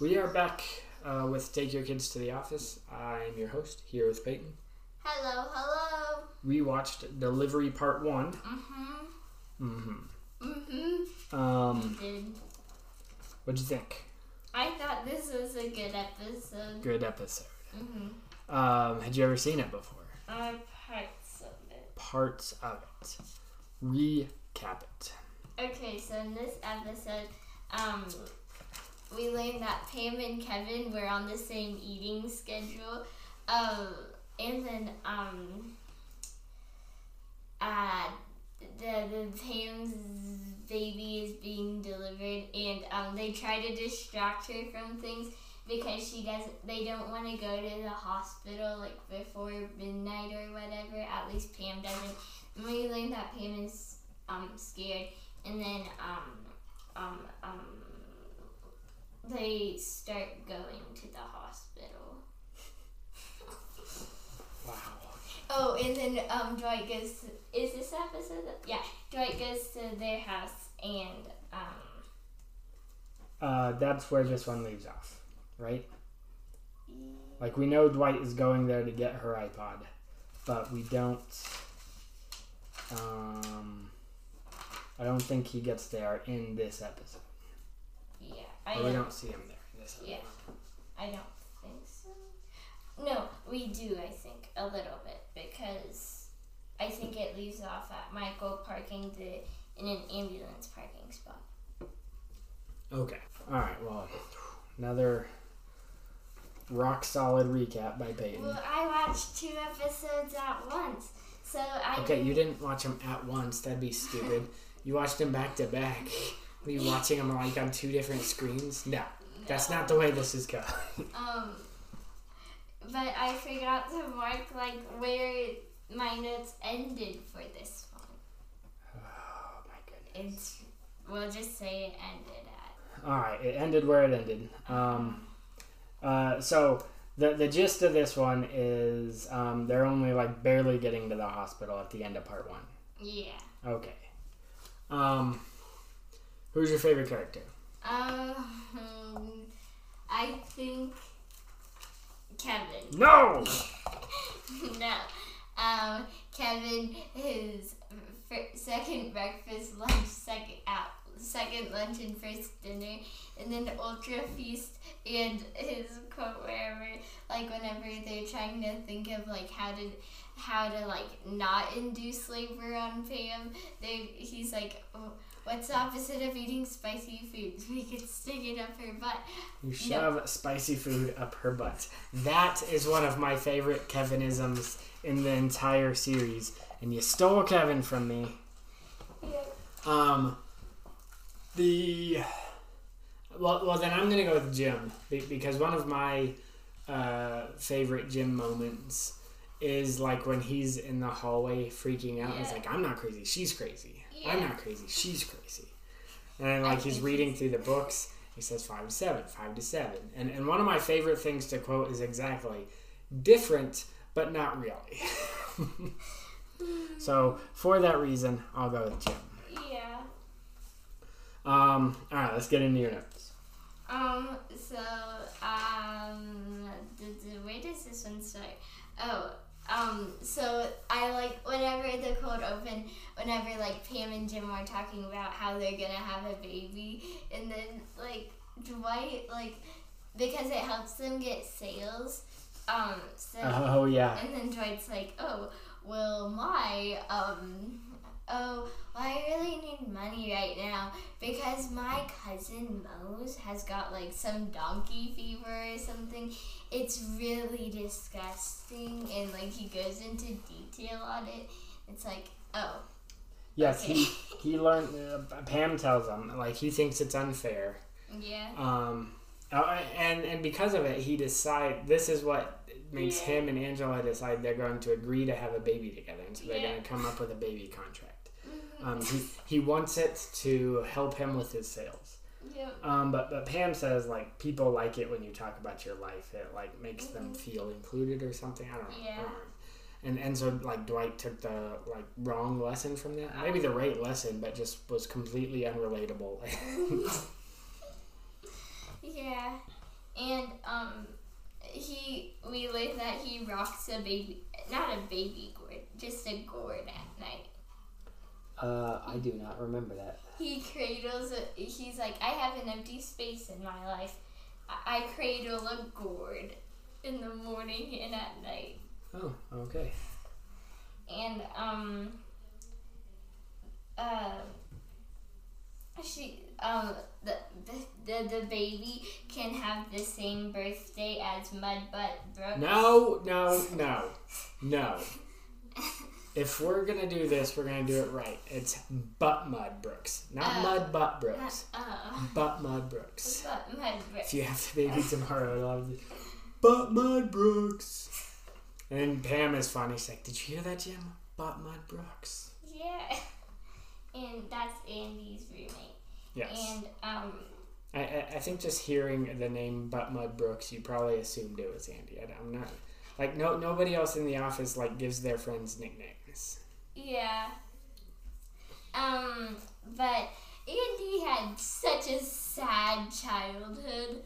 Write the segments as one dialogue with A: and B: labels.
A: We are back uh, with Take Your Kids to the Office. I'm your host, here with Peyton.
B: Hello, hello.
A: We watched Delivery Part 1.
B: Mm-hmm.
A: Mm-hmm.
B: Mm-hmm.
A: Um,
B: Did.
A: what'd you think?
B: I thought this was a good episode.
A: Good episode.
B: Mm-hmm.
A: Um, had you ever seen it before?
B: Uh, parts of it.
A: Parts of it. Recap it.
B: Okay, so in this episode, um, we learned that Pam and Kevin were on the same eating schedule. Um, and then, um, uh, the, the Pam's baby is being delivered, and um, they try to distract her from things because she doesn't. They don't want to go to the hospital like before midnight or whatever. At least Pam doesn't. And we learned that Pam is um scared, and then um um um they start going to the hospital.
A: Wow.
B: Oh, and then um, Dwight goes. To, is this episode? Yeah, Dwight goes to their house and um.
A: Uh, that's where this one leaves off, right? Like, we know Dwight is going there to get her iPod, but we don't. Um, I don't think he gets there in this episode.
B: Yeah, I
A: Or we
B: don't.
A: see him there in this
B: Yeah. I don't think so. No, we do. I think a little bit because I think it leaves off at Michael parking the in an ambulance parking spot.
A: Okay. All right. Well, another rock solid recap by Peyton.
B: Well, I watched two episodes at once, so I.
A: Okay, you didn't watch them at once. That'd be stupid. You watched them back to back. Were you watching them like on two different screens? No, that's not the way this is going.
B: Um, but I forgot to mark like where my notes ended for this one.
A: Oh my goodness.
B: It's we'll just say it ended at.
A: All right, it ended where it ended. Um, uh, so the the gist of this one is um, they're only like barely getting to the hospital at the end of part one.
B: Yeah.
A: Okay. Um, who's your favorite character?
B: Um, I think Kevin.
A: No.
B: no. Um, Kevin his second breakfast, lunch, second out, second lunch and first dinner, and then ultra feast and his quote wherever like whenever they're trying to think of like how to how to like not induce labor on Pam, they he's like. Oh, What's the opposite of eating spicy foods? We could stick it up her butt.
A: You shove spicy food up her butt. That is one of my favorite Kevinisms in the entire series, and you stole Kevin from me. Um, the well, well then I'm gonna go with Jim be- because one of my uh, favorite Jim moments is like when he's in the hallway freaking out. He's like, "I'm not crazy. She's crazy. I'm not crazy. She's crazy." And then, like he's
B: think
A: reading through the books. He says five to seven, five to seven, and and one of my favorite things to quote is exactly different, but not really. so for that reason, I'll go with Jim.
B: Yeah.
A: Um, all right, let's get into your notes.
B: Um, so, um, where does this one start? Oh, um, so I like whenever the cold open, whenever like Pam and Jim are talking about how they're gonna have a baby, and then like Dwight, like, because it helps them get sales, um, so.
A: Oh yeah,
B: And then Dwight's like, oh, well, my, um, oh, well, I really need money right now because my cousin Mose has got like some donkey fever or something. It's really disgusting, and like he goes into detail on it. It's like, oh,
A: yes,
B: okay.
A: he he learned. Uh, Pam tells him like he thinks it's unfair.
B: yeah,
A: Um, uh, and and because of it, he decide this is what makes
B: Yeah.
A: him and Angela decide they're going to agree to have a baby together, and so they're
B: Yeah.
A: going to come up with a baby contract. Um, he he wants it to help him with his sales.
B: yep,
A: Um, but but Pam says like people like it when you talk about your life. It like makes them
B: Mhm.
A: feel included or something. I don't know. I
B: Yeah.
A: don't know. and and so like Dwight took the like wrong lesson from that. Maybe the right lesson, but just was completely unrelatable.
B: Yeah, and um, he we learned that he rocks a baby, not a baby gourd, just a gourd at night.
C: Uh, I do not remember that.
B: He cradles. A, he's like, I have an empty space in my life. I, I cradle a gourd in the morning and at night.
A: oh, okay.
B: and um uh she um the, the the the baby can have the same birthday as Mudbutt Brooks.
A: No, no, no, no. If we're gonna do this, we're gonna do it right. It's butt mud Brooks, not
B: Uh,
A: mud butt Brooks.
B: Uh,
A: Butt mud Brooks.
B: but Mud
A: If you have the baby tomorrow, I'll have butt mud Brooks. And Pam is funny. She's like, "Did you hear that, Jim? Butt mud Brooks."
B: Yeah. And that's Andy's roommate.
A: Yes.
B: And um
A: I, I, I think just hearing the name Butt Mud Brooks, you probably assumed it was Andy. I, am not like no nobody else in the office like gives their friends nicknames.
B: yeah. Um but Andy had such a sad childhood.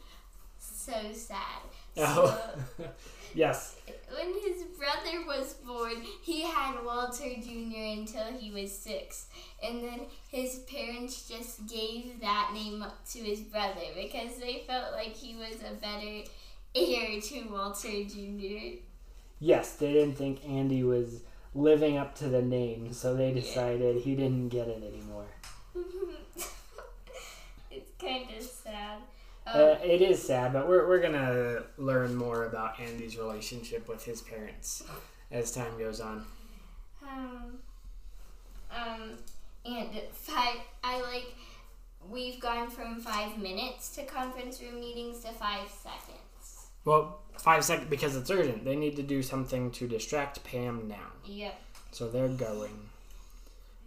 B: So sad.
A: Oh. yes.
B: when his brother was born, he had Walter Jr. until he was six. And then his parents just gave that name up to his brother because they felt like he was a better heir to Walter Jr.
C: Yes, they didn't think Andy was living up to the name, so they decided he didn't get it anymore.
B: it's kind of sad. Um,
A: Uh, it is sad, but we're, we're gonna learn more about Andy's relationship with his parents as time goes on.
B: Um, um, and five, I like, we've gone from five minutes to conference room meetings to five seconds.
A: Well, five seconds because it's urgent. They need to do something to distract Pam now.
B: Yep.
A: So they're going.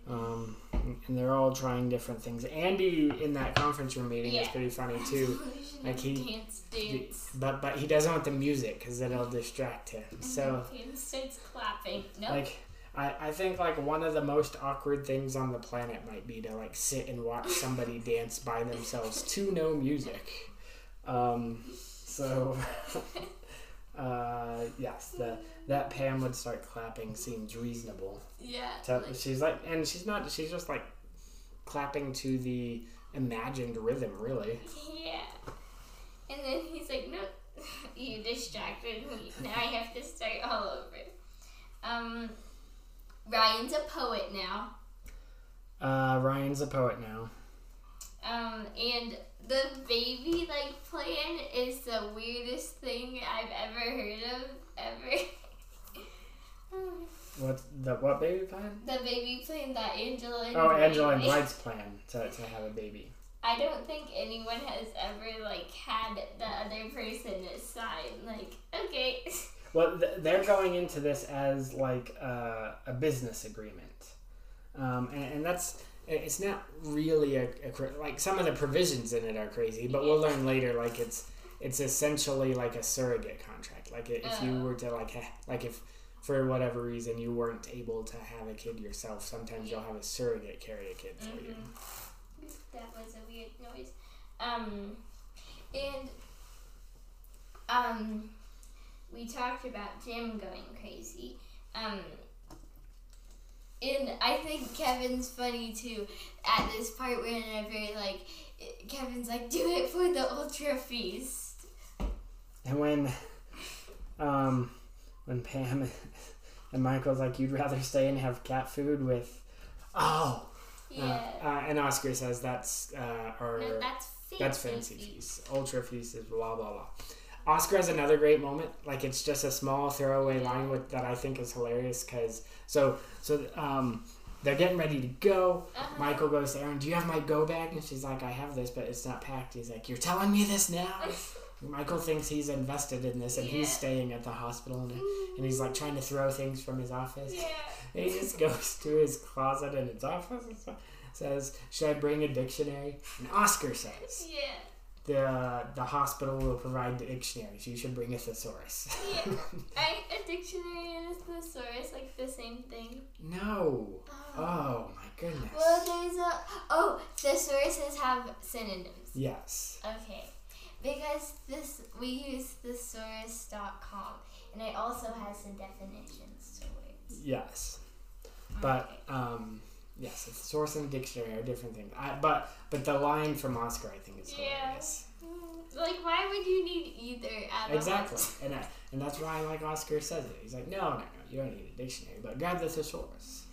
A: Um, and they're all trying different things. Andy in that conference room meeting is pretty funny too. Like he-
B: dance, dance.
A: But but he doesn't want the music because it'll distract him. So
B: he starts clapping. No,
A: like I, I think like one of the most awkward things on the planet might be to like sit and watch somebody dance by themselves to no music. Um, so uh, yes, the that Pam would start clapping seems reasonable.
B: yeah.
A: So
B: like-
A: she's like, and she's not. She's just like clapping to the imagined rhythm, really.
B: yeah. And then he's like, no, you distracted me. Now I have to start all over. Um, Ryan's a poet now.
A: Uh, Ryan's a poet now.
B: Um, and the baby like plan is the weirdest thing I've ever heard of ever.
A: What the what baby plan?
B: the baby plan that Angela and
A: Oh, Angela and. Dwight's plan to, to have a baby.
B: I don't think anyone has ever like had the other person sign like okay.
A: Well, th- they're going into this as like uh, a business agreement, um, and, and that's it's not really a, a like some of the provisions in it are crazy, but we'll learn later. Like it's it's essentially like a surrogate contract. Like if you
B: Oh.
A: were to like ha- like if for whatever reason you weren't able to have a kid yourself, sometimes you'll have a surrogate carry a kid for you.
B: That was a weird noise. Um, and um, we talked about Jim going crazy. Um, and I think Kevin's funny too. At this part, whenever like Kevin's like, "Do it for the ultra feast."
A: And when, um, when Pam and Michael's like, you'd rather stay and have cat food with, oh,
B: Yeah.
A: uh, uh, and Oscar says that's uh, or
B: no, that's fancy.
A: that's fancy feast. Ultra feast is blah blah blah. Oscar has another great moment. Like it's just a small throwaway line with that I think is hilarious because so so um. They're getting ready to go.
B: Uh-huh.
A: Michael goes to Erin, Do you have my go bag? And she's like, I have this, but it's not packed. He's like, You're telling me this now? Michael thinks he's invested in this and he's staying at the hospital and, and he's like trying to throw things from his office.
B: Yeah.
A: And he just goes to his closet in his office and says, Should I bring a dictionary? And Oscar says,
B: Yeah.
A: The the hospital will provide the dictionaries. You should bring a thesaurus.
B: Yeah. I a dictionary and a thesaurus like the same thing.
A: no. Oh my goodness.
B: Well, there's a oh thesauruses have synonyms.
A: Yes.
B: Okay, because this we use thesaurus.com and it also has some definitions to words.
A: Yes. But um, yes, a thesaurus and dictionary are different things. I, but but the line from Oscar, I think, is
B: Yeah.
A: hilarious.
B: Mm, Like, why would you need either at
A: Exactly,
B: all?
A: and I, and that's why like Oscar says it. He's like, no, no, no, you don't need a dictionary, but grab the thesaurus.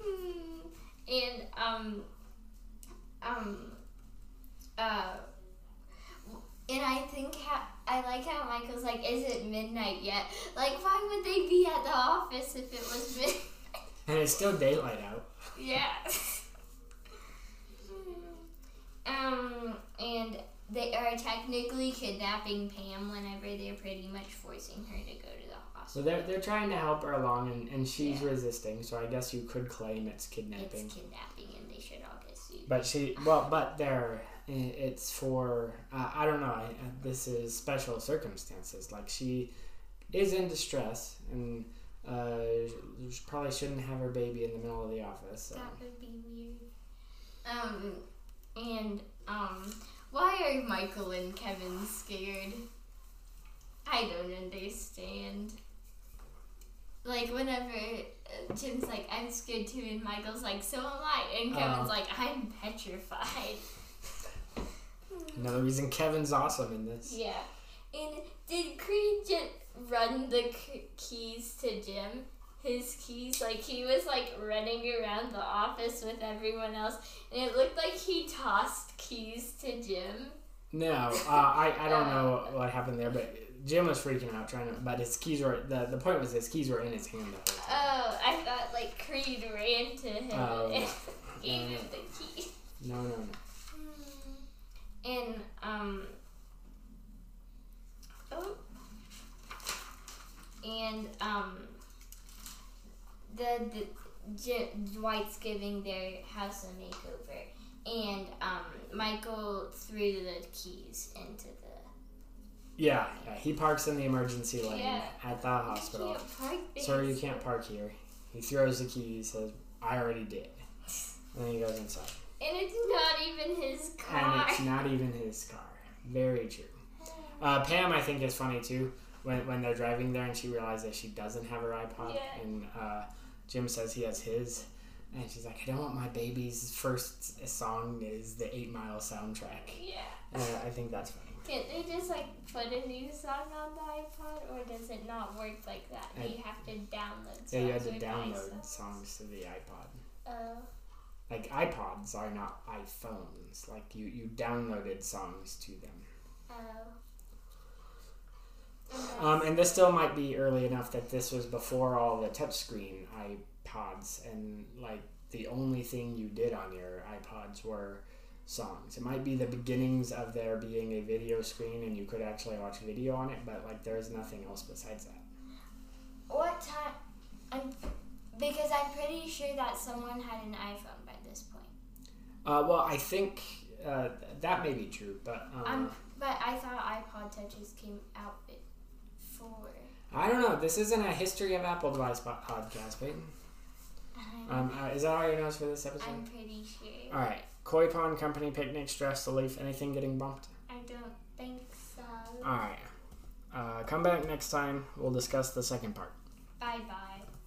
B: Hmm. And um um uh and I think I like how Michael's like, is it midnight yet? Like, why would they be at the office if it was midnight?
A: And it's still daylight out.
B: Yeah. um, and they are kidnapping Pam whenever they're pretty much forcing her to go to the
A: So
B: hospital.
A: they're, they're trying to help her along, and, and she's
B: Yeah.
A: resisting. So I guess you could claim it's kidnapping.
B: It's kidnapping, and they should all get sued.
A: But she, well, but they're, it's for, uh, I don't know, I, uh, this is special circumstances. Like she is in distress, and uh, she probably shouldn't have her baby in the middle of the office. So.
B: That would be weird. Um, and um, why are Michael and Kevin scared? I don't understand. Like whenever uh, Jim's like, "I'm scared too," and Michael's like, "So am I," and Kevin's
A: Oh.
B: like, "I'm petrified."
A: Another reason Kevin's awesome in this.
B: Yeah. And did Creed just run the keys to Jim? His keys, like he was like running around the office with everyone else, and it looked like he tossed keys to Jim.
A: No, uh, I, I don't know what happened there, but Jim was freaking out trying to, but his keys were, the, the point was his keys were in his hand the whole time.
B: Oh, I thought like Creed ran to him
A: Oh,
B: and gave
A: No, no.
B: him the key.
A: No, no, no.
B: And um oh and um the, the J- Dwight's giving their house a makeover and um Michael threw the keys into the
A: Yeah, yeah, he parks in the emergency lane
B: Yeah.
A: at the hospital.
B: You can't park there.
A: Sorry, you can't park here. He throws the key, says, I already did. And then he goes inside.
B: And it's not even his car.
A: And it's not even his car. Very true. Uh, Pam, I think, is funny too. When, when they're driving there and she realizes she doesn't have her iPod,
B: Yeah.
A: and uh, Jim says he has his, and she's like, I don't want my baby's first song is the Eight Mile soundtrack.
B: yeah.
A: Uh, I think that's funny.
B: Can't they just like put a new song on the iPod, or does it not work like that?
A: I-
B: you have to download. Songs
A: Yeah, you had to download
B: songs?
A: songs to the iPod.
B: Oh,
A: Like iPods are not iPhones. Like you, you downloaded songs to them.
B: oh.
A: Um, and this still might be early enough that this was before all the touchscreen iPods, and like the only thing you did on your iPods were songs. It might be the beginnings of there being a video screen, and you could actually watch video on it, but like there's nothing else besides that.
B: What time? I'm because I'm pretty sure that someone had an iPhone by this point.
A: Uh, well, I think uh, that may be true, but um,
B: Um, but I thought iPod touches came out
A: I don't know. This isn't a history of Apple device po- podcast, Peyton. Um, uh, is that all your notes for this episode?
B: I'm pretty sure.
A: All right. Koi Pond Company picnic stress relief. Anything getting bumped?
B: I don't think so.
A: All right. Uh, come back next time. We'll discuss the second part.
B: Bye bye.